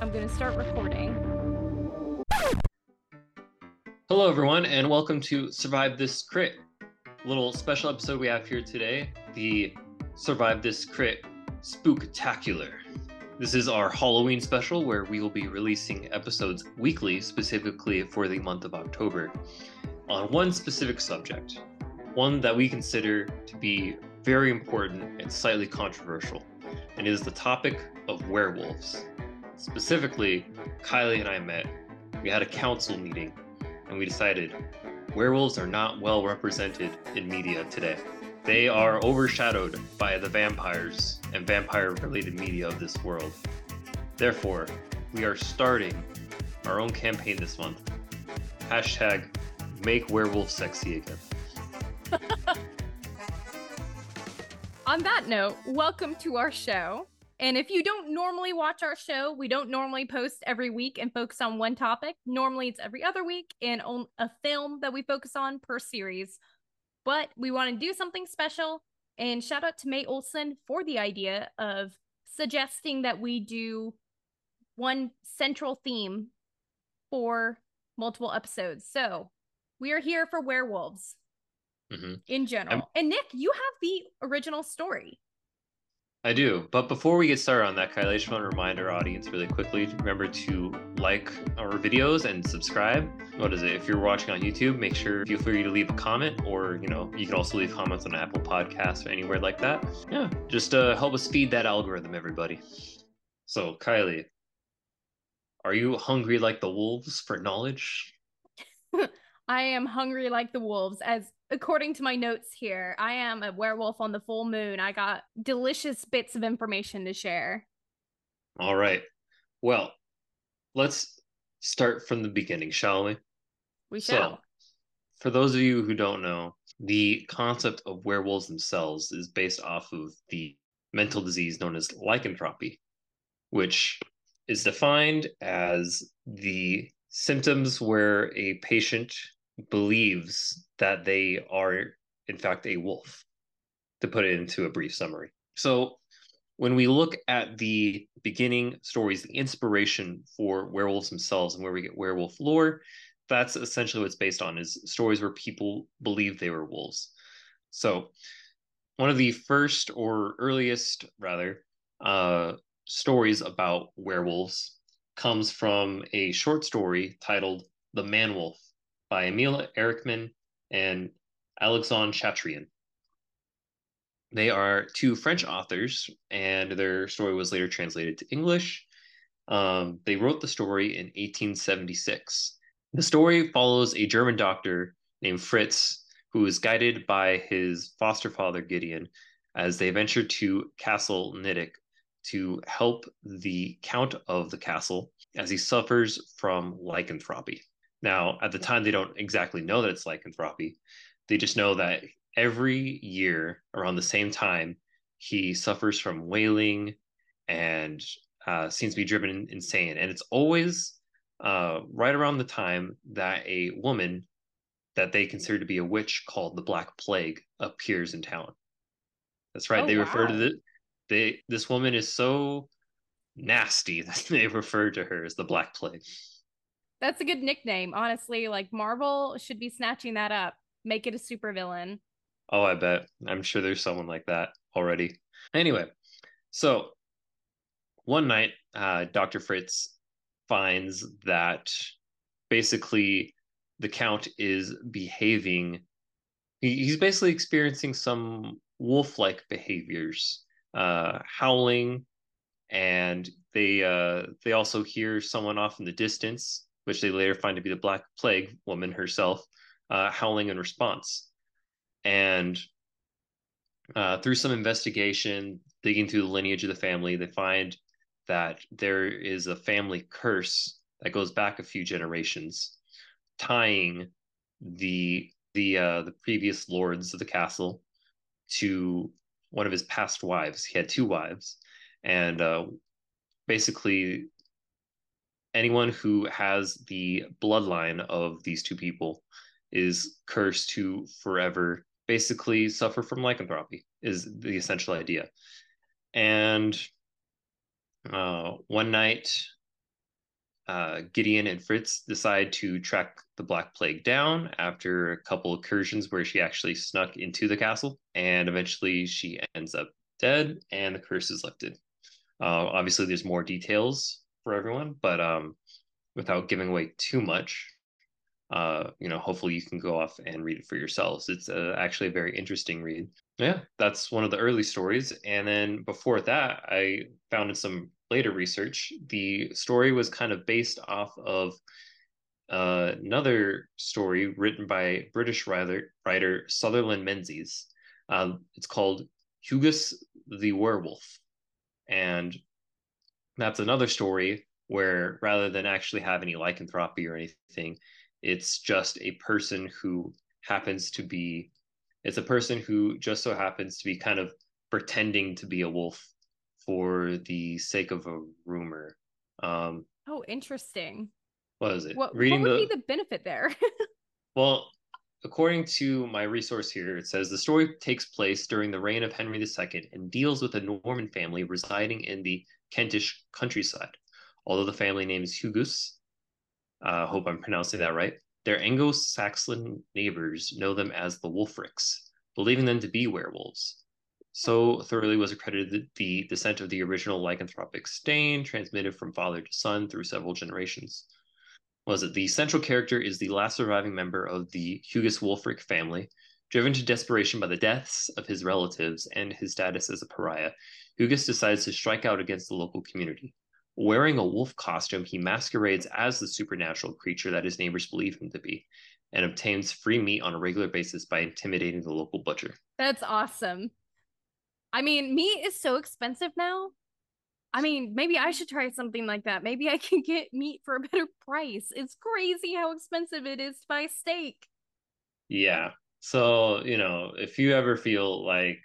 I'm going to start recording. Hello, everyone, and welcome to Survive This Crit. Little special episode we have here today the Survive This Crit Spooktacular. This is our Halloween special where we will be releasing episodes weekly, specifically for the month of October, on one specific subject, one that we consider to be very important and slightly controversial, and it is the topic of werewolves. Specifically, Kylie and I met, we had a council meeting, and we decided werewolves are not well represented in media today. They are overshadowed by the vampires and vampire related media of this world. Therefore, we are starting our own campaign this month. Hashtag make werewolf sexy again. On that note, welcome to our show. And if you don't normally watch our show, we don't normally post every week and focus on one topic. Normally it's every other week and on a film that we focus on per series. But we want to do something special. And shout out to May Olson for the idea of suggesting that we do one central theme for multiple episodes. So we are here for werewolves hmm in general. I'm- and Nick, you have the original story. I do. But before we get started on that, Kylie, I just want to remind our audience really quickly remember to like our videos and subscribe. What is it? If you're watching on YouTube, make sure feel free to leave a comment or, you know, you can also leave comments on Apple Podcasts or anywhere like that. Yeah, just uh, help us feed that algorithm, everybody. So, Kylie, are you hungry like the wolves for knowledge? I am hungry like the wolves, as according to my notes here, I am a werewolf on the full moon. I got delicious bits of information to share. All right. Well, let's start from the beginning, shall we? We So, shall. for those of you who don't know, the concept of werewolves themselves is based off of the mental disease known as lycanthropy, which is defined as the symptoms where a patient believes that they are, in fact, a wolf, to put it into a brief summary. So, when we look at the beginning stories, the inspiration for werewolves themselves and where we get werewolf lore, that's essentially what it's based on is stories where people believed they were wolves so one of the first or earliest rather uh, stories about werewolves comes from a short story titled the man wolf by emil erckmann and alexandre chatrian. They are two french authors and their story was later translated to english. Um, they wrote the story in 1876 the story follows a German doctor named Fritz who is guided by his foster father Gideon as they venture to Castle Nideck to help the count of the castle as he suffers from lycanthropy. Now, at the time, they don't exactly know that it's lycanthropy. They just know that every year around the same time, he suffers from wailing and uh, seems to be driven insane. And it's always uh, right around the time that a woman that they consider to be a witch called the Black Plague appears in town. That's right. Oh, they refer to the they this woman is so nasty that they refer to her as the Black Plague. That's a good nickname, honestly. Like Marvel should be snatching that up, make it a supervillain. Oh, I bet. I'm sure there's someone like that already. Anyway, so one night, uh, Dr. Fritz finds that basically the Count is behaving. He's basically experiencing some wolf like behaviors, uh, howling, and they uh, they also hear someone off in the distance, which they later find to be the Black Plague woman herself, uh, howling in response. And uh, through some investigation, digging through the lineage of the family, they find that there is a family curse that goes back a few generations, tying the the uh, the previous lords of the castle to one of his past wives. He had two wives, and uh, basically anyone who has the bloodline of these two people is cursed to forever basically suffer from lycanthropy is the essential idea and uh, one night uh, Gideon and Fritz decide to track the Black Plague down after a couple incursions where she actually snuck into the castle, and eventually she ends up dead, and the curse is lifted. Uh, obviously, there's more details for everyone, but um, without giving away too much, uh, you know, hopefully you can go off and read it for yourselves. It's uh, actually a very interesting read. Yeah, that's one of the early stories. And then before that, I found in some later research, the story was kind of based off of uh, another story written by British writer, writer Sutherland Menzies. Um, it's called Hugues the Werewolf. And that's another story where rather than actually have any lycanthropy or anything, it's just a person who happens to be it's a person who just so happens to be kind of pretending to be a wolf for the sake of a rumor. Um, oh, interesting. What is it? What, Reading what would the, be the benefit there? well, according to my resource here, it says the story takes place during the reign of Henry II and deals with a Norman family residing in the Kentish countryside. Although the family name is Hugues, I uh, hope I'm pronouncing that right. Their Anglo-Saxon neighbors know them as the Wolfricks, believing them to be werewolves. So thoroughly was accredited the descent of the original lycanthropic stain, transmitted from father to son through several generations. Was it the central character is the last surviving member of the Hugues Wolfric family, driven to desperation by the deaths of his relatives and his status as a pariah. Hugues decides to strike out against the local community. Wearing a wolf costume, he masquerades as the supernatural creature that his neighbors believe him to be and obtains free meat on a regular basis by intimidating the local butcher. That's awesome. I mean, meat is so expensive now. I mean, maybe I should try something like that. Maybe I can get meat for a better price. It's crazy how expensive it is to buy steak. Yeah. So, you know, if you ever feel like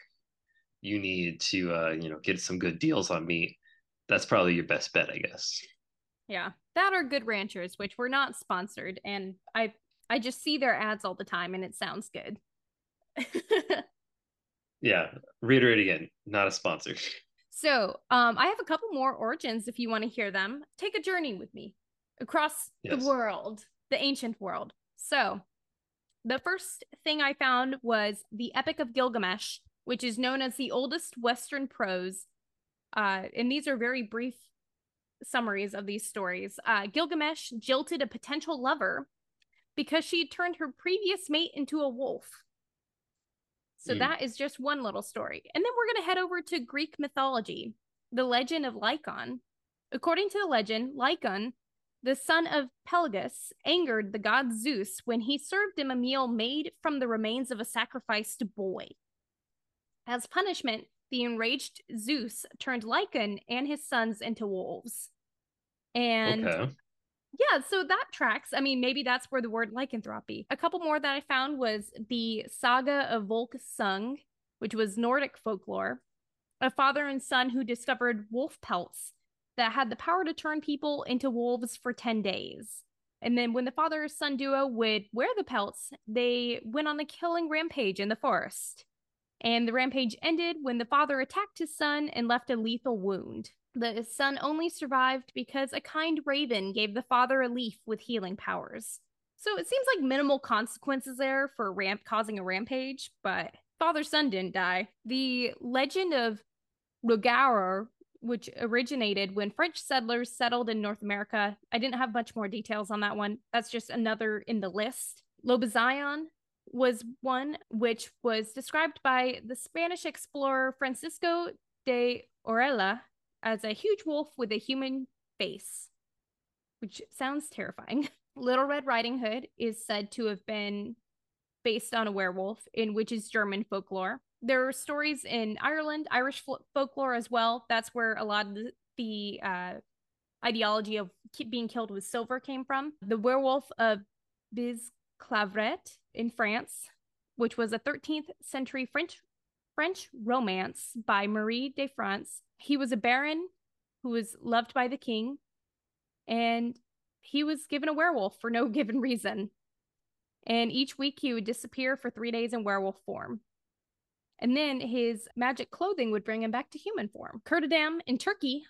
you need to uh, you know, get some good deals on meat, that's probably your best bet, I guess. Yeah, that are good ranchers, which were not sponsored, and I I just see their ads all the time, and it sounds good. yeah, reiterate again, not a sponsor. So, um, I have a couple more origins if you want to hear them. Take a journey with me across yes. the world, the ancient world. So, the first thing I found was the Epic of Gilgamesh, which is known as the oldest Western prose uh, and these are very brief summaries of these stories. Uh, Gilgamesh jilted a potential lover because she turned her previous mate into a wolf. So mm. that is just one little story. And then we're going to head over to Greek mythology, the legend of Lycaon. According to the legend, Lycaon, the son of Peleus, angered the god Zeus when he served him a meal made from the remains of a sacrificed boy. As punishment, the enraged Zeus turned Lycaon and his sons into wolves. And okay. yeah, so that tracks. I mean, maybe that's where the word lycanthropy. A couple more that I found was the saga of Volsung, which was Nordic folklore. A father and son who discovered wolf pelts that had the power to turn people into wolves for 10 days. And then when the father son duo would wear the pelts, they went on a killing rampage in the forest and the rampage ended when the father attacked his son and left a lethal wound. The son only survived because a kind raven gave the father a leaf with healing powers. So it seems like minimal consequences there for ramp causing a rampage, but father son didn't die. The legend of Rougarou, which originated when French settlers settled in North America. I didn't have much more details on that one. That's just another in the list. Lobizón was one which was described by the Spanish explorer Francisco de Orella as a huge wolf with a human face, which sounds terrifying. Little Red Riding Hood is said to have been based on a werewolf, in which is German folklore. There are stories in Ireland, Irish folklore as well. That's where a lot of the, the uh, ideology of being killed with silver came from. The werewolf of Biz Clavret in France, which was a 13th century French French romance by Marie de France. He was a baron who was loved by the king, and he was given a werewolf for no given reason. And each week he would disappear for three days in werewolf form. And then his magic clothing would bring him back to human form. Kurtadam in Turkey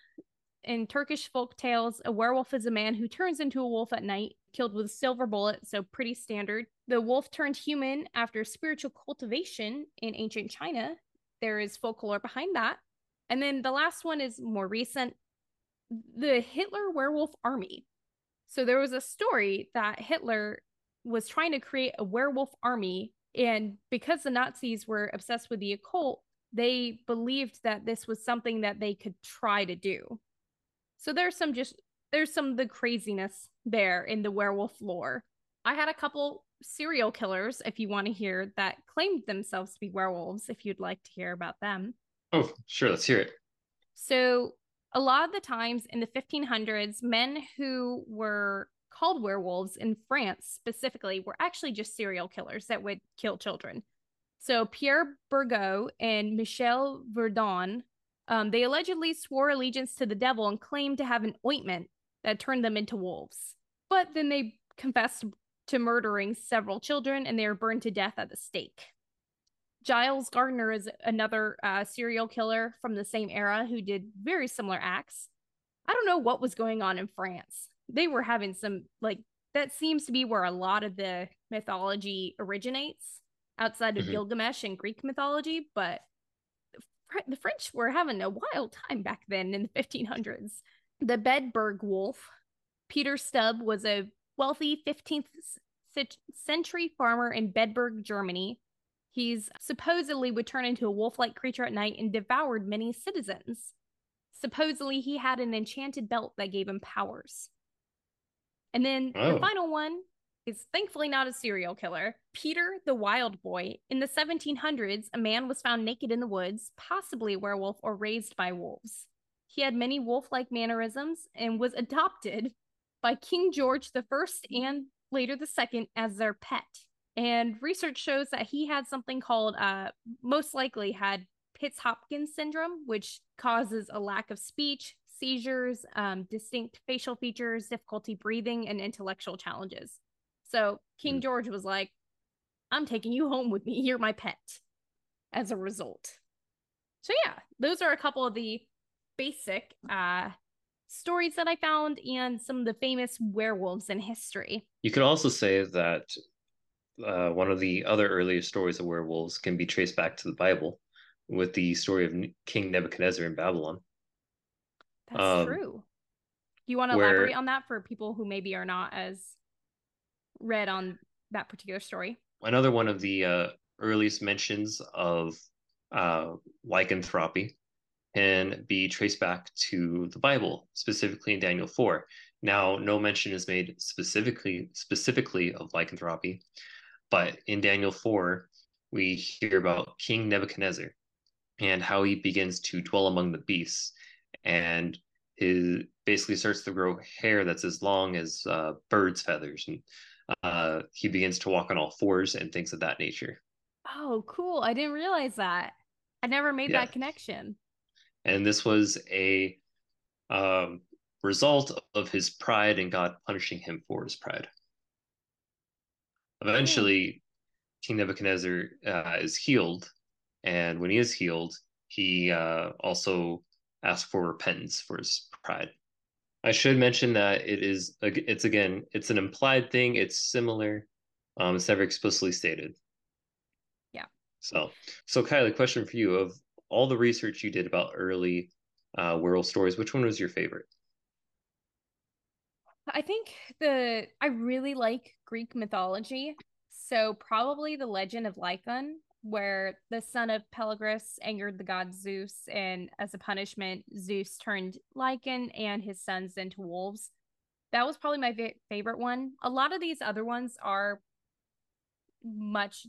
in Turkish folk tales, a werewolf is a man who turns into a wolf at night, killed with a silver bullet, so pretty standard. The wolf turned human after spiritual cultivation in ancient China. There is folklore behind that. And then the last one is more recent the Hitler werewolf army. So there was a story that Hitler was trying to create a werewolf army. And because the Nazis were obsessed with the occult, they believed that this was something that they could try to do. So there's some just there's some of the craziness there in the werewolf lore. I had a couple serial killers, if you want to hear, that claimed themselves to be werewolves, if you'd like to hear about them. Oh, sure, let's hear it. So a lot of the times in the 1500s, men who were called werewolves in France specifically were actually just serial killers that would kill children. So Pierre Burgot and Michel Verdon, um, they allegedly swore allegiance to the devil and claimed to have an ointment that turned them into wolves. But then they confessed to murdering several children and they were burned to death at the stake. Giles Gardner is another uh, serial killer from the same era who did very similar acts. I don't know what was going on in France. They were having some, like, that seems to be where a lot of the mythology originates outside of mm-hmm. Gilgamesh and Greek mythology, but the French were having a wild time back then in the 1500s. The Bedburg wolf, Peter Stubb, was a wealthy 15th century farmer in Bedburg, Germany He's supposedly would turn into a wolf like creature at night and devoured many citizens. Supposedly, he had an enchanted belt that gave him powers. And then oh. the final one is thankfully not a serial killer. Peter the Wild Boy. In the 1700s, a man was found naked in the woods, possibly a werewolf or raised by wolves. He had many wolf like mannerisms and was adopted by King George I and later the second as their pet. And research shows that he had something called, uh, most likely had Pitts Hopkins syndrome, which causes a lack of speech, seizures, um, distinct facial features, difficulty breathing, and intellectual challenges. So King mm. George was like, I'm taking you home with me. You're my pet as a result. So, yeah, those are a couple of the basic uh, stories that I found and some of the famous werewolves in history. You could also say that uh, one of the other earliest stories of werewolves can be traced back to the Bible with the story of King Nebuchadnezzar in Babylon. That's um, true. Do you want to where, elaborate on that for people who maybe are not as read on that particular story? Another one of the uh, earliest mentions of uh, lycanthropy can be traced back to the Bible, specifically in Daniel 4. Now, no mention is made specifically specifically of lycanthropy, but in Daniel 4, we hear about King Nebuchadnezzar and how he begins to dwell among the beasts and his basically starts to grow hair that's as long as uh, birds' feathers. And uh, he begins to walk on all fours and things of that nature. Oh, cool. I didn't realize that. I never made yeah. that connection. And this was a um, result of his pride and God punishing him for his pride. Eventually, King Nebuchadnezzar uh, is healed, and when he is healed, he uh, also asks for repentance for his pride. I should mention that it is it's again it's an implied thing. It's similar. Um, it's never explicitly stated. Yeah. So, so Kylie, question for you: Of all the research you did about early uh, werewolf stories, which one was your favorite? I think the I really like Greek mythology. So probably the legend of Lycaon, where the son of Peleus angered the god Zeus, and as a punishment, Zeus turned Lycaon and his sons into wolves. That was probably my favorite one. A lot of these other ones are much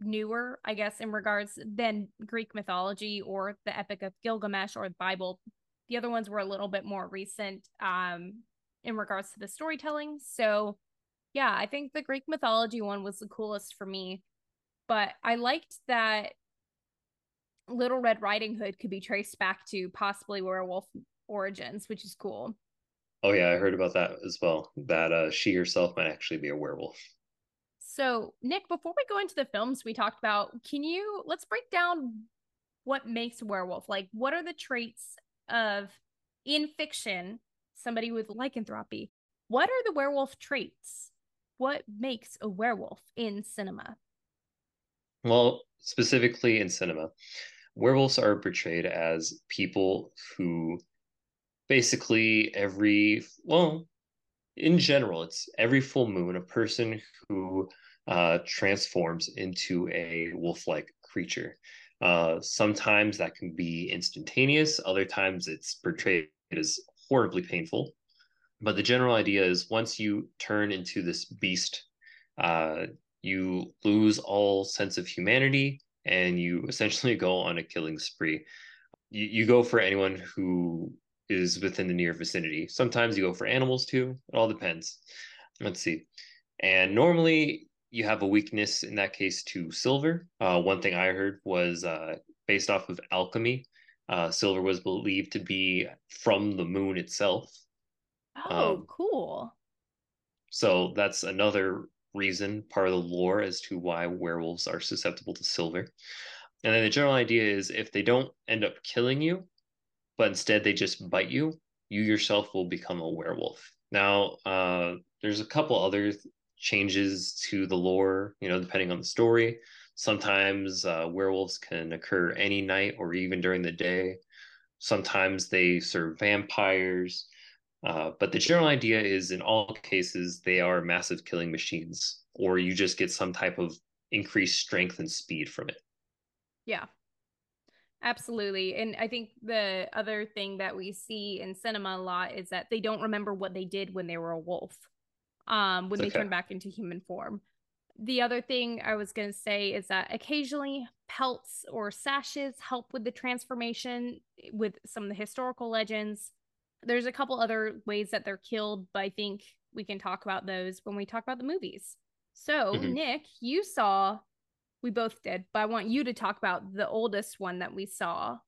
newer, I guess, in regards than Greek mythology or the Epic of Gilgamesh or the Bible. The other ones were a little bit more recent. Um, in regards to the storytelling. So, yeah, I think the Greek mythology one was the coolest for me. But I liked that Little Red Riding Hood could be traced back to possibly werewolf origins, which is cool. Oh yeah, I heard about that as well. That uh, she herself might actually be a werewolf. So, Nick, before we go into the films we talked about, can you let's break down what makes a werewolf? Like, what are the traits of in fiction, somebody with lycanthropy, what are the werewolf traits? What makes a werewolf in cinema? Well, specifically in cinema, werewolves are portrayed as people who basically every, well, in general, it's every full moon, a person who uh, transforms into a wolf like creature. Uh, sometimes that can be instantaneous, other times it's portrayed as horribly painful. But the general idea is once you turn into this beast, uh, you lose all sense of humanity and you essentially go on a killing spree. You, you go for anyone who is within the near vicinity. Sometimes you go for animals too. It all depends. Let's see. And normally you have a weakness in that case to silver. Uh, one thing I heard was uh, based off of alchemy. Uh, silver was believed to be from the moon itself. Oh, um, cool. So that's another reason, part of the lore as to why werewolves are susceptible to silver. And then the general idea is if they don't end up killing you, but instead they just bite you, you yourself will become a werewolf. Now, uh, there's a couple other changes to the lore, you know, depending on the story. Sometimes uh, werewolves can occur any night or even during the day. Sometimes they serve vampires. Uh, but the general idea is in all cases, they are massive killing machines, or you just get some type of increased strength and speed from it. Yeah. Absolutely. And I think the other thing that we see in cinema a lot is that they don't remember what they did when they were a wolf um, when okay. they turn back into human form. The other thing I was going to say is that occasionally pelts or sashes help with the transformation with some of the historical legends. There's a couple other ways that they're killed, but I think we can talk about those when we talk about the movies. So, mm-hmm. Nick, you saw, we both did, but I want you to talk about the oldest one that we saw.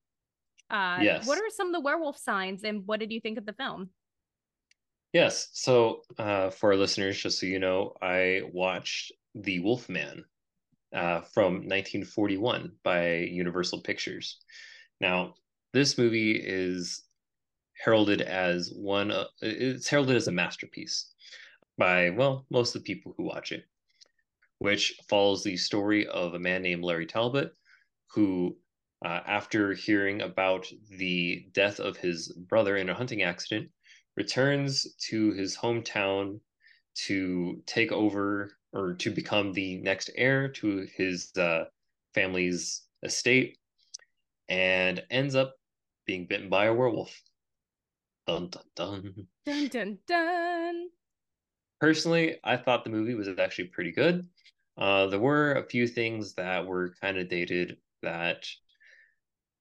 Uh, yes. What are some of the werewolf signs and what did you think of the film? Yes. So, uh, for our listeners, just so you know, I watched The Wolfman uh, from 1941 by Universal Pictures. Now, this movie is heralded as one, uh, it's heralded as a masterpiece by, well, most of the people who watch it, which follows the story of a man named Larry Talbot who, uh, after hearing about the death of his brother in a hunting accident, returns to his hometown to take over or to become the next heir to his uh, family's estate and ends up being bitten by a werewolf. Dun dun dun. Dun dun dun. Personally, I thought the movie was actually pretty good. Uh, there were a few things that were kind of dated that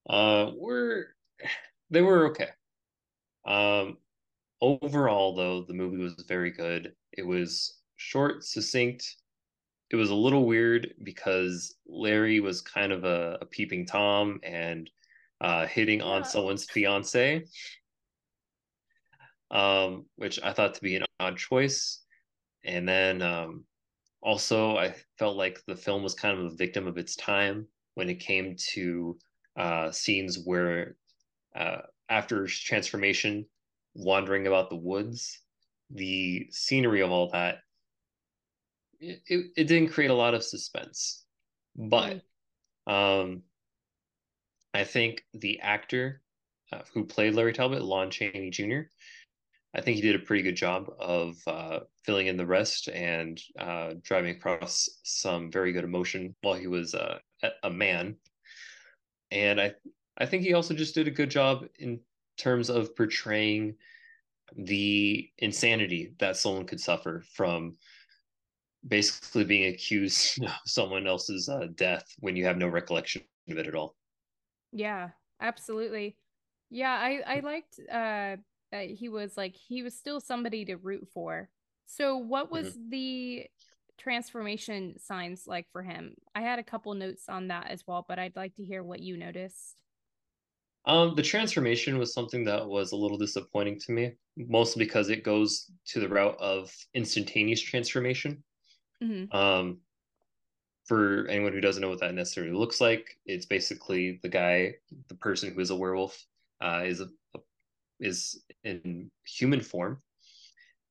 uh, were they were okay. Um, overall though the movie was very good it was short succinct it was a little weird because larry was kind of a, a peeping tom and uh, hitting yeah. on someone's fiance um, which i thought to be an odd choice and then um, also i felt like the film was kind of a victim of its time when it came to uh, scenes where uh, after transformation wandering about the woods, the scenery of all that, it, it, it didn't create a lot of suspense. But um, I think the actor uh, who played Larry Talbot, Lon Chaney Jr., I think he did a pretty good job of uh, filling in the rest and uh, driving across some very good emotion while he was uh, a man. And I, I think he also just did a good job in terms of portraying the insanity that someone could suffer from basically being accused of someone else's uh, death when you have no recollection of it at all. Yeah, absolutely. Yeah, I I liked uh that he was like he was still somebody to root for. So what was mm-hmm. the transformation signs like for him? I had a couple notes on that as well, but I'd like to hear what you noticed. Um, the transformation was something that was a little disappointing to me, mostly because it goes to the route of instantaneous transformation. Mm-hmm. Um, for anyone who doesn't know what that necessarily looks like, it's basically the guy, the person who is a werewolf, uh, is is in human form,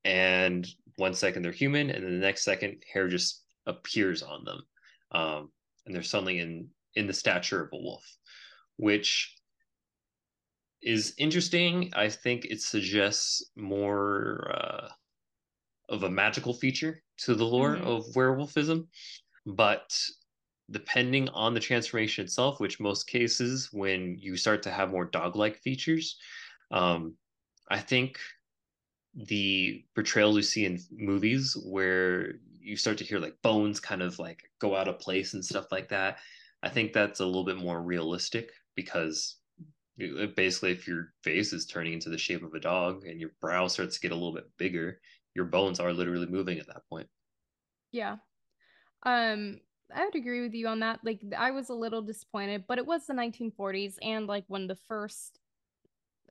and one second they're human, and then the next second hair just appears on them, um, and they're suddenly in in the stature of a wolf, which is interesting. I think it suggests more uh, of a magical feature to the lore mm-hmm. of werewolfism, but depending on the transformation itself, which most cases when you start to have more dog-like features, um, I think the portrayals you see in movies where you start to hear like bones kind of like go out of place and stuff like that. I think that's a little bit more realistic because basically if your face is turning into the shape of a dog and your brow starts to get a little bit bigger, your bones are literally moving at that point. Yeah. Um I would agree with you on that. Like I was a little disappointed, but it was the 1940s and like when the first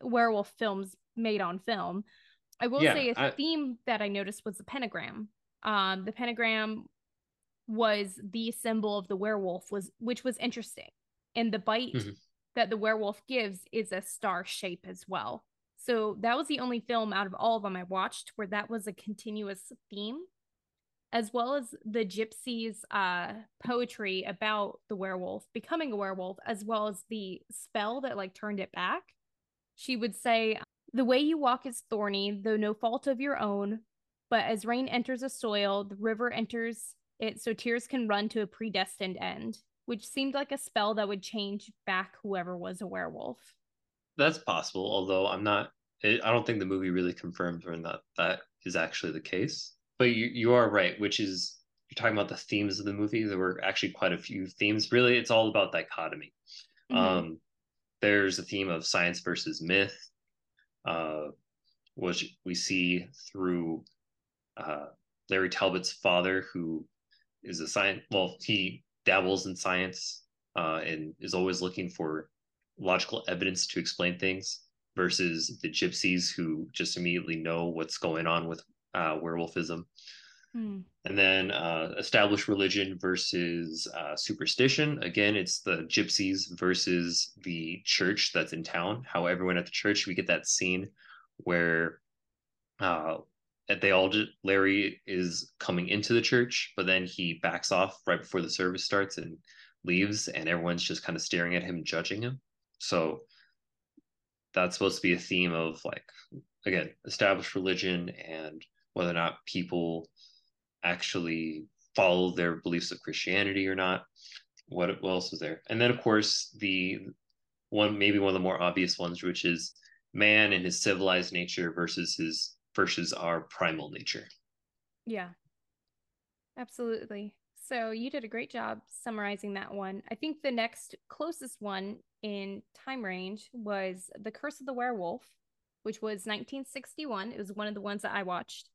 werewolf films made on film. I will yeah, say a I... theme that I noticed was the pentagram. Um, the pentagram was the symbol of the werewolf, was which was interesting, and the bite mm-hmm. that the werewolf gives is a star shape as well. So that was the only film out of all of them I watched where that was a continuous theme, as well as the gypsies' uh, poetry about the werewolf becoming a werewolf, as well as the spell that like turned it back. She would say, The way you walk is thorny, though no fault of your own. But as rain enters a soil, the river enters it so tears can run to a predestined end, which seemed like a spell that would change back whoever was a werewolf. That's possible, although I'm not. I don't think the movie really confirms when that that is actually the case. But you you are right, which is you're talking about the themes of the movie. There were actually quite a few themes. Really, it's all about dichotomy. Mm-hmm. Um, there's a theme of science versus myth, uh, which we see through uh, Larry Talbot's father, who is a science. Well, he dabbles in science uh, and is always looking for logical evidence to explain things, versus the gypsies who just immediately know what's going on with uh, werewolfism. Hmm. And then uh, established religion versus uh, superstition. Again, it's the gypsies versus the church that's in town. How everyone at the church, we get that scene where uh, they all just, Larry is coming into the church, but then he backs off right before the service starts and leaves, and everyone's just kind of staring at him, judging him. So that's supposed to be a theme of like again established religion and whether or not people actually follow their beliefs of Christianity or not. What, what else was there? And then, of course, the one, maybe one of the more obvious ones, which is man and his civilized nature versus his versus our primal nature. Yeah, absolutely. So you did a great job summarizing that one. I think the next closest one in time range was The Curse of the Werewolf, which was 1961. It was one of the ones that I watched.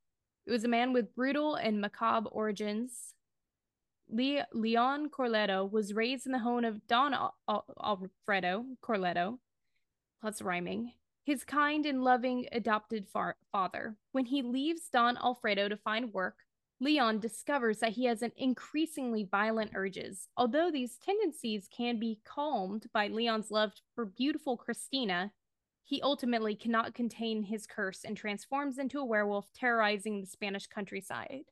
It was a man with brutal and macabre origins. Le- Leon Corledo was raised in the home of Don Al- Al- Alfredo Corledo, plus rhyming, his kind and loving adopted far- father. When he leaves Don Alfredo to find work, Leon discovers that he has an increasingly violent urges. Although these tendencies can be calmed by Leon's love for beautiful Christina, he ultimately cannot contain his curse and transforms into a werewolf, terrorizing the Spanish countryside.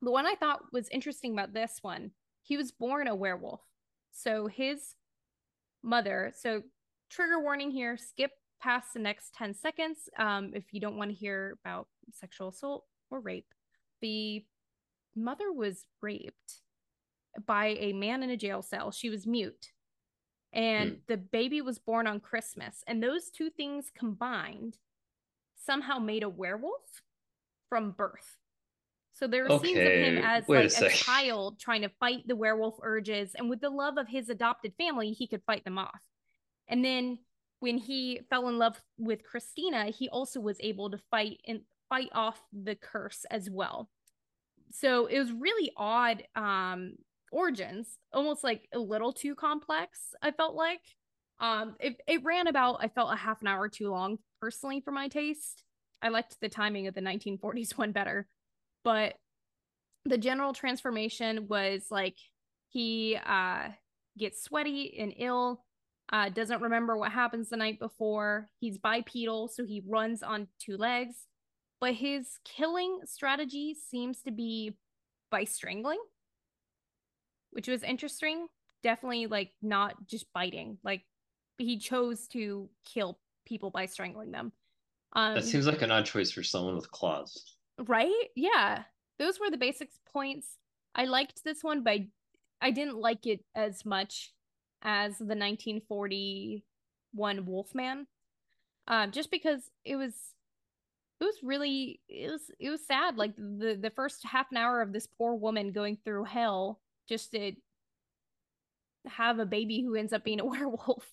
The one I thought was interesting about this one, he was born a werewolf. So his mother, so trigger warning here, skip past the next 10 seconds um, if you don't want to hear about sexual assault or rape. The mother was raped by a man in a jail cell. She was mute and mm. the baby was born on Christmas. And those two things combined somehow made a werewolf from birth. So there are okay. scenes of him as Wait like a, a child trying to fight the werewolf urges, and with the love of his adopted family, he could fight them off. And then when he fell in love with Christina, he also was able to fight and fight off the curse as well. So it was really odd um origins, almost like a little too complex, I felt like. Um, it, it ran about, I felt a half an hour too long personally for my taste. I liked the timing of the 1940s one better, but the general transformation was like he uh, gets sweaty and ill. Uh, doesn't remember what happens the night before. He's bipedal, so he runs on two legs. But his killing strategy seems to be by strangling, which was interesting. Definitely like not just biting. Like he chose to kill people by strangling them. Um, that seems like an odd choice for someone with claws. Right? Yeah. Those were the basics points. I liked this one, but I didn't like it as much as the 1941 Wolfman. Uh, just because it was it was really it was it was sad like the the first half an hour of this poor woman going through hell just to have a baby who ends up being a werewolf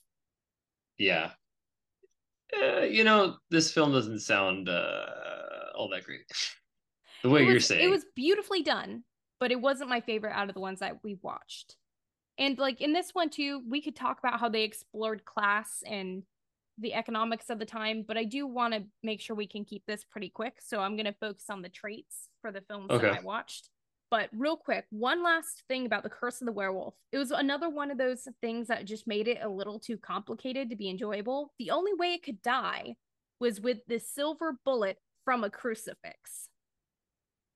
yeah uh, you know this film doesn't sound uh, all that great the way was, you're saying it was beautifully done but it wasn't my favorite out of the ones that we watched and like in this one too we could talk about how they explored class and the economics of the time, but I do want to make sure we can keep this pretty quick. So I'm going to focus on the traits for the films okay. that I watched. But real quick, one last thing about the Curse of the Werewolf. It was another one of those things that just made it a little too complicated to be enjoyable. The only way it could die was with the silver bullet from a crucifix.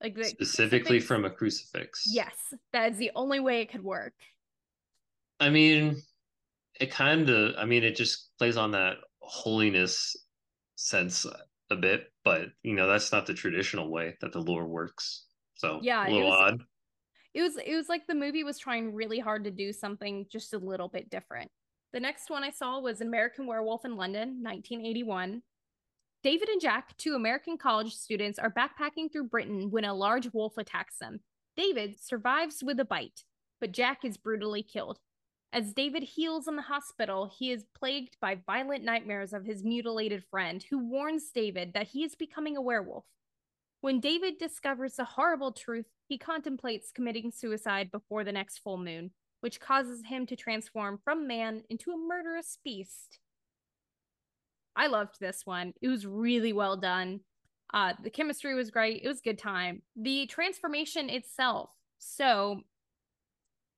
Like specifically crucifix, from a crucifix. Yes, that is the only way it could work. I mean, it kind of, I mean, it just plays on that holiness sense a bit, but you know that's not the traditional way that the lore works. So yeah, a little it was, odd. It was it was like the movie was trying really hard to do something just a little bit different. The next one I saw was American Werewolf in London, 1981. David and Jack, two American college students, are backpacking through Britain when a large wolf attacks them. David survives with a bite, but Jack is brutally killed. As David heals in the hospital, he is plagued by violent nightmares of his mutilated friend, who warns David that he is becoming a werewolf. When David discovers the horrible truth, he contemplates committing suicide before the next full moon, which causes him to transform from man into a murderous beast. I loved this one. It was really well done. Uh, the chemistry was great. It was a good time. The transformation itself, so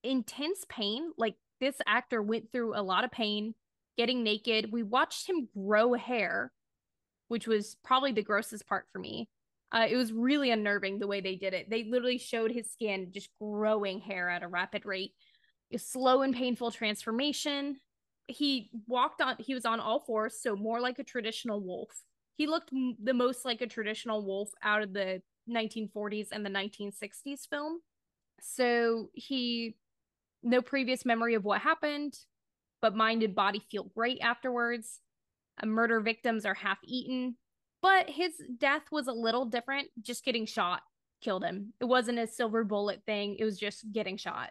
intense pain, like this actor went through a lot of pain getting naked. We watched him grow hair, which was probably the grossest part for me. Uh, it was really unnerving the way they did it. They literally showed his skin just growing hair at a rapid rate. A slow and painful transformation. He walked on, he was on all fours, so more like a traditional wolf. He looked m- the most like a traditional wolf out of the 1940s and the 1960s film. So he no previous memory of what happened, but mind and body feel great afterwards. Murder victims are half eaten, but his death was a little different. Just getting shot killed him. It wasn't a silver bullet thing, it was just getting shot.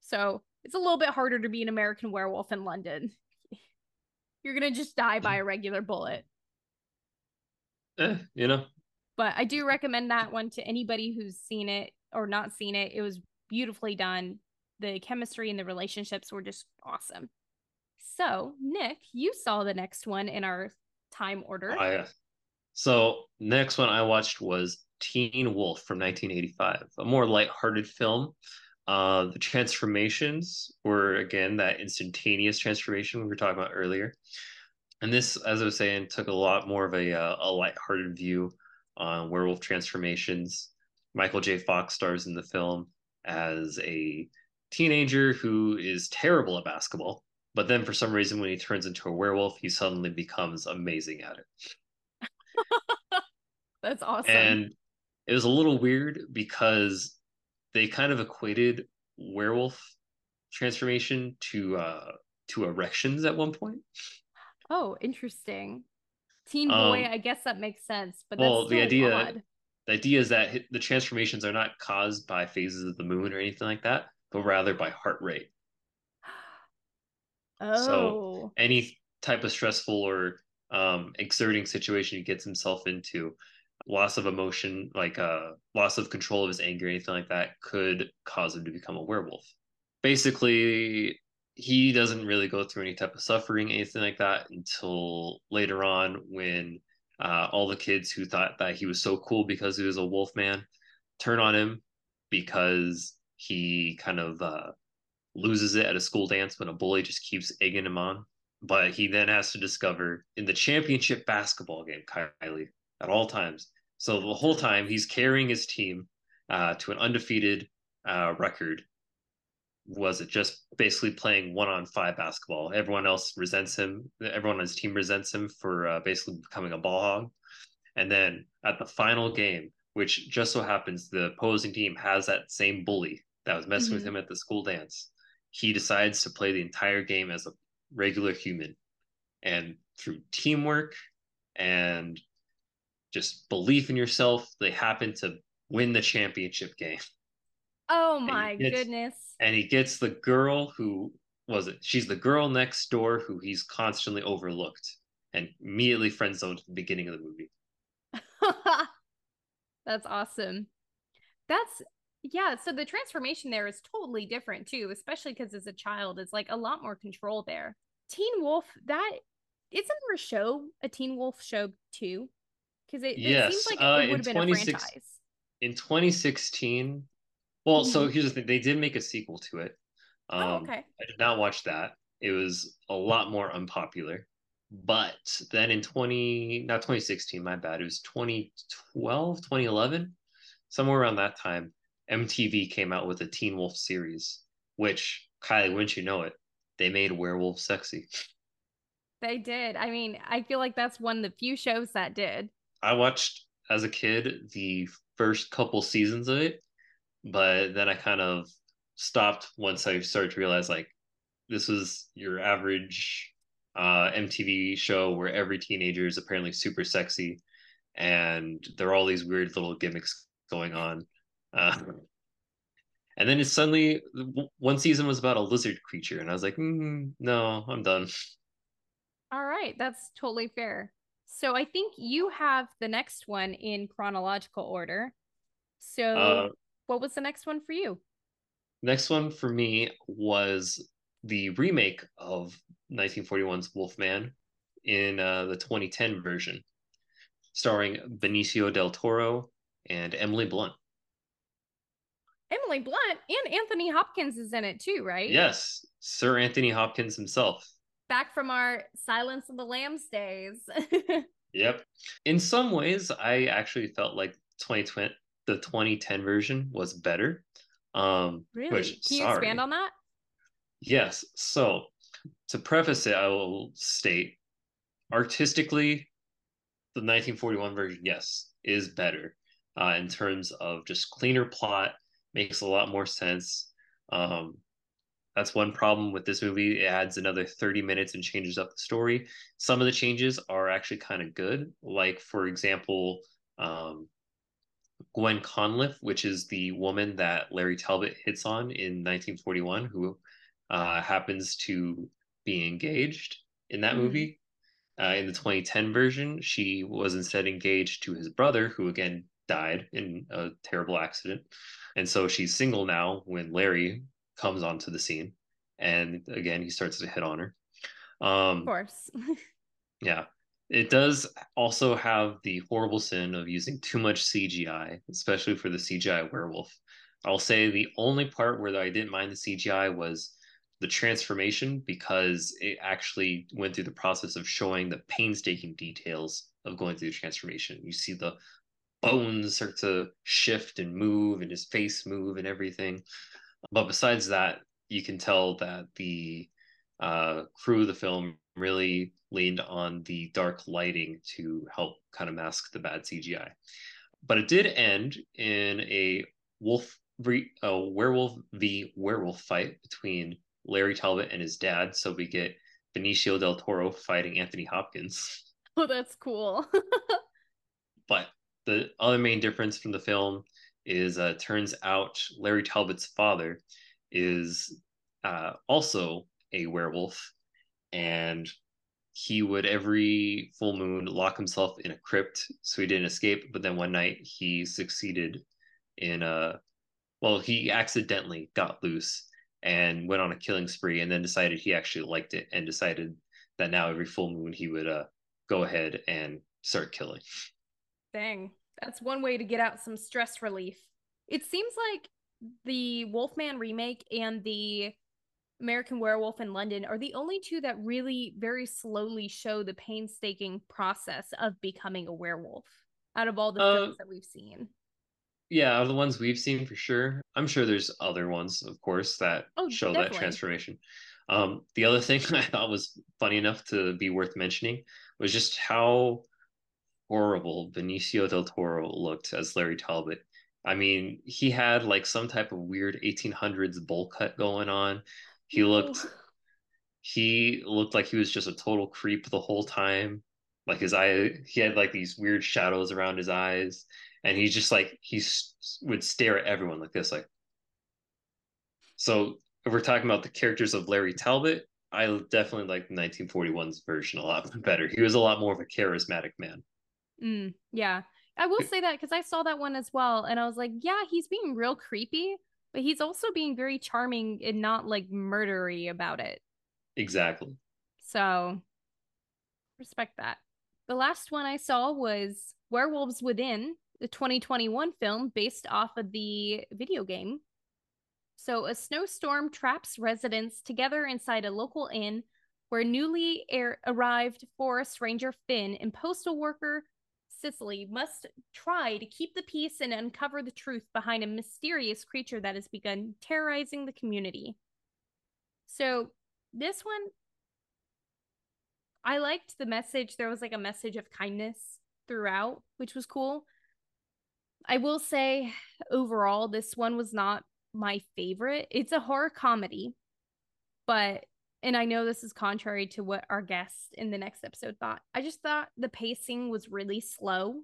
So it's a little bit harder to be an American werewolf in London. You're going to just die by a regular bullet. Eh, you know. But I do recommend that one to anybody who's seen it or not seen it. It was beautifully done the chemistry and the relationships were just awesome. So, Nick, you saw the next one in our time order. Oh, yeah. So, next one I watched was Teen Wolf from 1985, a more light-hearted film. Uh, the transformations were again that instantaneous transformation we were talking about earlier, and this, as I was saying, took a lot more of a uh, a light-hearted view on werewolf transformations. Michael J. Fox stars in the film as a teenager who is terrible at basketball, but then for some reason, when he turns into a werewolf, he suddenly becomes amazing at it. That's awesome. And it was a little weird because they kind of equated werewolf transformation to uh to erections at one point. Oh, interesting. Teen boy, um, I guess that makes sense. But well, the idea odd. the idea is that the transformations are not caused by phases of the moon or anything like that but rather by heart rate. Oh. So any type of stressful or um, exerting situation he gets himself into, loss of emotion, like uh, loss of control of his anger, anything like that, could cause him to become a werewolf. Basically, he doesn't really go through any type of suffering, anything like that, until later on when uh, all the kids who thought that he was so cool because he was a wolf man turn on him because he kind of uh, loses it at a school dance when a bully just keeps egging him on. But he then has to discover in the championship basketball game, Kylie, at all times. So the whole time he's carrying his team uh, to an undefeated uh, record. Was it just basically playing one on five basketball? Everyone else resents him. Everyone on his team resents him for uh, basically becoming a ball hog. And then at the final game, which just so happens the opposing team has that same bully that was messing mm-hmm. with him at the school dance, he decides to play the entire game as a regular human. And through teamwork and just belief in yourself, they happen to win the championship game. Oh my gets, goodness. And he gets the girl who was it? She's the girl next door who he's constantly overlooked and immediately friend zoned at the beginning of the movie. That's awesome. That's yeah, so the transformation there is totally different too, especially because as a child, it's like a lot more control there. Teen Wolf, that isn't there a show, a Teen Wolf show too? Because it, yes. it seems like uh, it would have been a franchise. In 2016, well, mm-hmm. so here's the thing: they did make a sequel to it. Oh, um, oh, okay. I did not watch that. It was a lot more unpopular. But then in 20, not 2016, my bad. It was 2012, 2011, somewhere around that time. MTV came out with a Teen Wolf series, which Kylie, wouldn't you know it, they made werewolf sexy. They did. I mean, I feel like that's one of the few shows that did. I watched as a kid the first couple seasons of it, but then I kind of stopped once I started to realize like this was your average uh, MTV show where every teenager is apparently super sexy, and there are all these weird little gimmicks going on. Uh, and then it suddenly one season was about a lizard creature, and I was like, mm, no, I'm done. All right, that's totally fair. So I think you have the next one in chronological order. So uh, what was the next one for you? Next one for me was the remake of 1941's Wolfman in uh, the 2010 version, starring Benicio del Toro and Emily Blunt. Emily Blunt and Anthony Hopkins is in it too, right? Yes, Sir Anthony Hopkins himself. Back from our Silence of the Lambs days. yep. In some ways, I actually felt like 2020, the 2010 version was better. Um, really? Which, Can you sorry. expand on that? Yes. So, to preface it, I will state artistically, the 1941 version, yes, is better uh, in terms of just cleaner plot makes a lot more sense. Um, that's one problem with this movie. It adds another 30 minutes and changes up the story. Some of the changes are actually kind of good. Like, for example, um, Gwen Conliffe, which is the woman that Larry Talbot hits on in 1941, who uh, happens to be engaged in that mm-hmm. movie. Uh, in the 2010 version, she was instead engaged to his brother, who again died in a terrible accident. And so she's single now when Larry comes onto the scene. And again, he starts to hit on her. Um, of course. yeah. It does also have the horrible sin of using too much CGI, especially for the CGI werewolf. I'll say the only part where I didn't mind the CGI was the transformation because it actually went through the process of showing the painstaking details of going through the transformation. You see the bones start to shift and move and his face move and everything. But besides that, you can tell that the uh, crew of the film really leaned on the dark lighting to help kind of mask the bad CGI. But it did end in a wolf, a werewolf v werewolf fight between Larry Talbot and his dad. So we get Benicio del Toro fighting Anthony Hopkins. Oh, that's cool. but the other main difference from the film is uh, turns out Larry Talbot's father is uh, also a werewolf, and he would every full moon lock himself in a crypt so he didn't escape. But then one night he succeeded in a uh, well, he accidentally got loose and went on a killing spree, and then decided he actually liked it and decided that now every full moon he would uh, go ahead and start killing. Dang. That's one way to get out some stress relief. It seems like the Wolfman remake and the American Werewolf in London are the only two that really very slowly show the painstaking process of becoming a werewolf out of all the uh, films that we've seen. Yeah, of the ones we've seen for sure. I'm sure there's other ones, of course, that oh, show definitely. that transformation. Um, the other thing I thought was funny enough to be worth mentioning was just how horrible Benicio del Toro looked as Larry Talbot. I mean, he had like some type of weird 1800s bowl cut going on. He looked he looked like he was just a total creep the whole time. Like his eye he had like these weird shadows around his eyes and he just like he would stare at everyone like this like so if we're talking about the characters of Larry Talbot, I definitely like 1941's version a lot better. He was a lot more of a charismatic man. Mm, yeah. I will say that because I saw that one as well. And I was like, yeah, he's being real creepy, but he's also being very charming and not like murdery about it. Exactly. So respect that. The last one I saw was Werewolves Within, the 2021 film based off of the video game. So, a snowstorm traps residents together inside a local inn where newly air- arrived forest ranger Finn and postal worker Cecily must try to keep the peace and uncover the truth behind a mysterious creature that has begun terrorizing the community. So, this one, I liked the message. There was like a message of kindness throughout, which was cool. I will say, overall, this one was not my favorite. It's a horror comedy, but and I know this is contrary to what our guest in the next episode thought. I just thought the pacing was really slow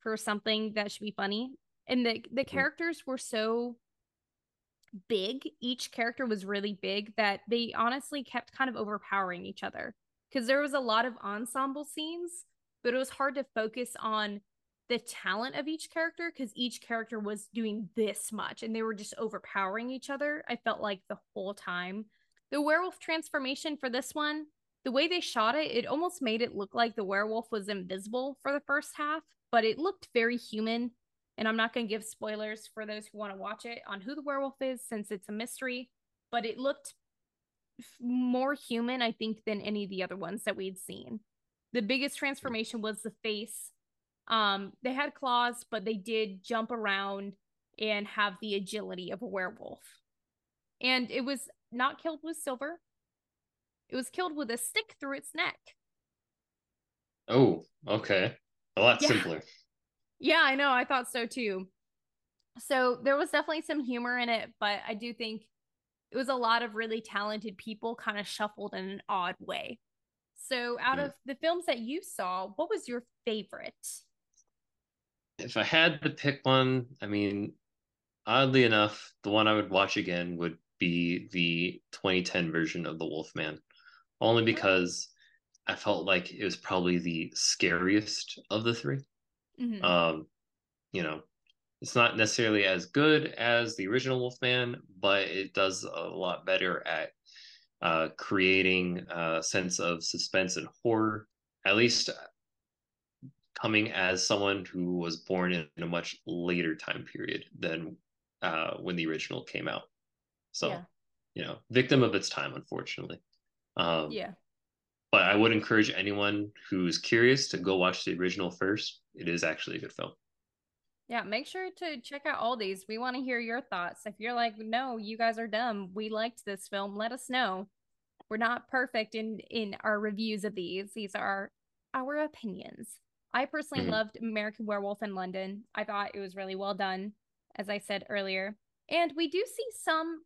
for something that should be funny. And the the mm-hmm. characters were so big. Each character was really big that they honestly kept kind of overpowering each other. Because there was a lot of ensemble scenes, but it was hard to focus on the talent of each character because each character was doing this much and they were just overpowering each other. I felt like the whole time. The werewolf transformation for this one, the way they shot it, it almost made it look like the werewolf was invisible for the first half, but it looked very human. And I'm not going to give spoilers for those who want to watch it on who the werewolf is since it's a mystery, but it looked more human, I think, than any of the other ones that we'd seen. The biggest transformation was the face. Um, they had claws, but they did jump around and have the agility of a werewolf. And it was not killed with silver. It was killed with a stick through its neck. Oh, okay. A lot yeah. simpler. Yeah, I know. I thought so too. So there was definitely some humor in it, but I do think it was a lot of really talented people kind of shuffled in an odd way. So, out mm. of the films that you saw, what was your favorite? If I had to pick one, I mean, oddly enough, the one I would watch again would be the 2010 version of The Wolfman, only because I felt like it was probably the scariest of the 3 mm-hmm. Um, you know, it's not necessarily as good as the original Wolfman, but it does a lot better at uh, creating a sense of suspense and horror. At least coming as someone who was born in a much later time period than uh, when the original came out. So, yeah. you know, victim of its time, unfortunately. Um, yeah. But I would encourage anyone who's curious to go watch the original first. It is actually a good film. Yeah, make sure to check out all these. We want to hear your thoughts. If you're like, no, you guys are dumb, we liked this film, let us know. We're not perfect in in our reviews of these. These are our opinions. I personally mm-hmm. loved American Werewolf in London. I thought it was really well done, as I said earlier. And we do see some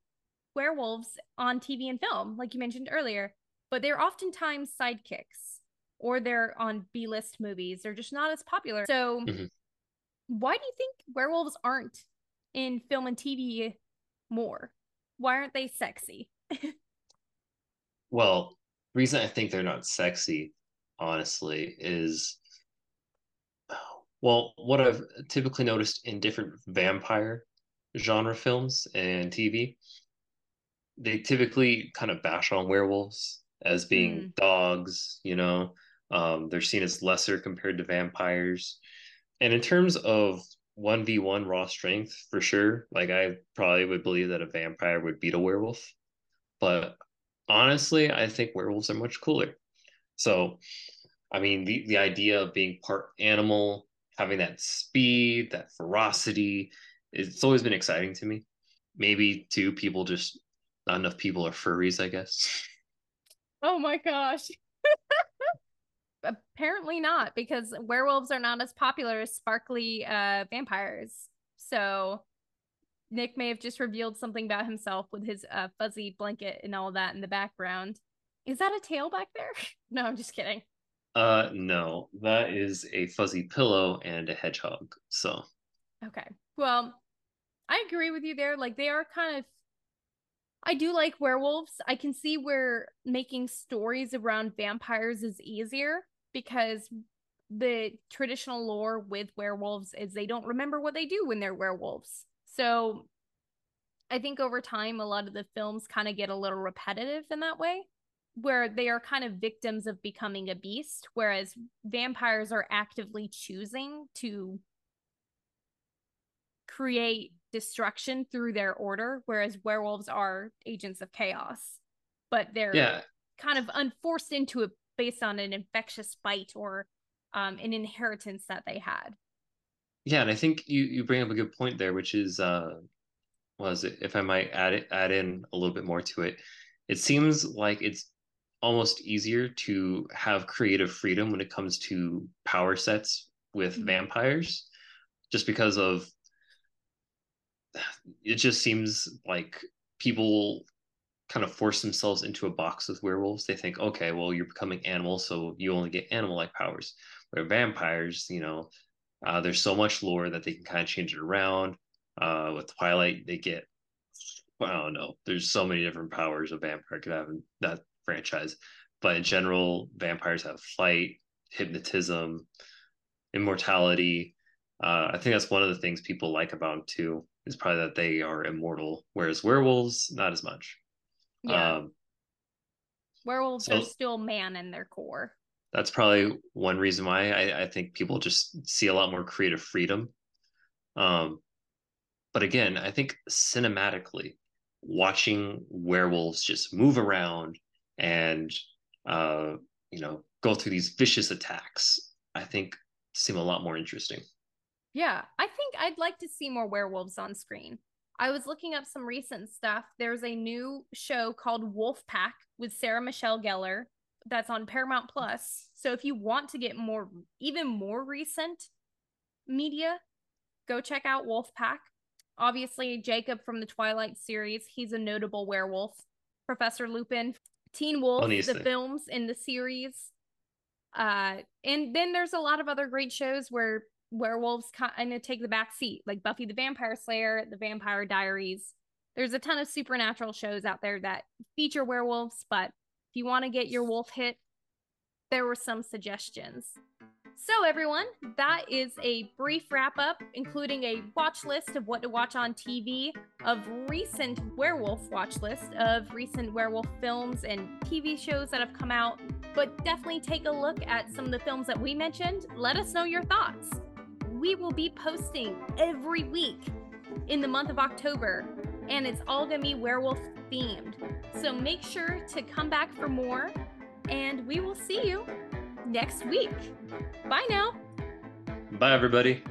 werewolves on TV and film, like you mentioned earlier, but they're oftentimes sidekicks or they're on B list movies. They're just not as popular. So, mm-hmm. why do you think werewolves aren't in film and TV more? Why aren't they sexy? well, reason I think they're not sexy, honestly, is well, what I've typically noticed in different vampire genre films and TV they typically kind of bash on werewolves as being mm. dogs, you know. Um, they're seen as lesser compared to vampires. And in terms of 1v1 raw strength, for sure, like I probably would believe that a vampire would beat a werewolf. but honestly, I think werewolves are much cooler. So, I mean, the, the idea of being part animal, having that speed, that ferocity, it's always been exciting to me. Maybe too, people just not enough people are furries, I guess. Oh my gosh. Apparently not, because werewolves are not as popular as sparkly uh, vampires. So Nick may have just revealed something about himself with his uh, fuzzy blanket and all that in the background. Is that a tail back there? no, I'm just kidding. Uh, no, that is a fuzzy pillow and a hedgehog. So, okay. Well, I agree with you there. Like, they are kind of. I do like werewolves. I can see where making stories around vampires is easier because the traditional lore with werewolves is they don't remember what they do when they're werewolves. So I think over time, a lot of the films kind of get a little repetitive in that way, where they are kind of victims of becoming a beast, whereas vampires are actively choosing to create destruction through their order, whereas werewolves are agents of chaos, but they're yeah. kind of unforced into it based on an infectious bite or um, an inheritance that they had. Yeah, and I think you you bring up a good point there, which is uh was it if I might add it add in a little bit more to it, it seems like it's almost easier to have creative freedom when it comes to power sets with mm-hmm. vampires, just because of it just seems like people kind of force themselves into a box with werewolves. They think, okay, well, you're becoming animal, so you only get animal like powers. Where vampires, you know, uh, there's so much lore that they can kind of change it around. Uh, with Twilight, they get I don't know. There's so many different powers a vampire could have in that franchise, but in general, vampires have flight, hypnotism, immortality. Uh, I think that's one of the things people like about them too. Is probably that they are immortal, whereas werewolves not as much. Yeah. Um, werewolves so, are still man in their core that's probably one reason why I, I think people just see a lot more creative freedom. Um, but again, I think cinematically, watching werewolves just move around and uh, you know go through these vicious attacks, I think seem a lot more interesting. Yeah, I think I'd like to see more werewolves on screen. I was looking up some recent stuff. There's a new show called Wolf Pack with Sarah Michelle Gellar that's on Paramount Plus. So if you want to get more, even more recent media, go check out Wolf Pack. Obviously, Jacob from the Twilight series, he's a notable werewolf. Professor Lupin, Teen Wolf, the films in the series. Uh, and then there's a lot of other great shows where werewolves kind of take the back seat, like Buffy the Vampire Slayer, The Vampire Diaries. There's a ton of supernatural shows out there that feature werewolves, but if you want to get your wolf hit, there were some suggestions. So, everyone, that is a brief wrap up, including a watch list of what to watch on TV, of recent werewolf watch list, of recent werewolf films and TV shows that have come out. But definitely take a look at some of the films that we mentioned. Let us know your thoughts. We will be posting every week in the month of October, and it's all gonna be werewolf themed. So make sure to come back for more, and we will see you next week. Bye now. Bye, everybody.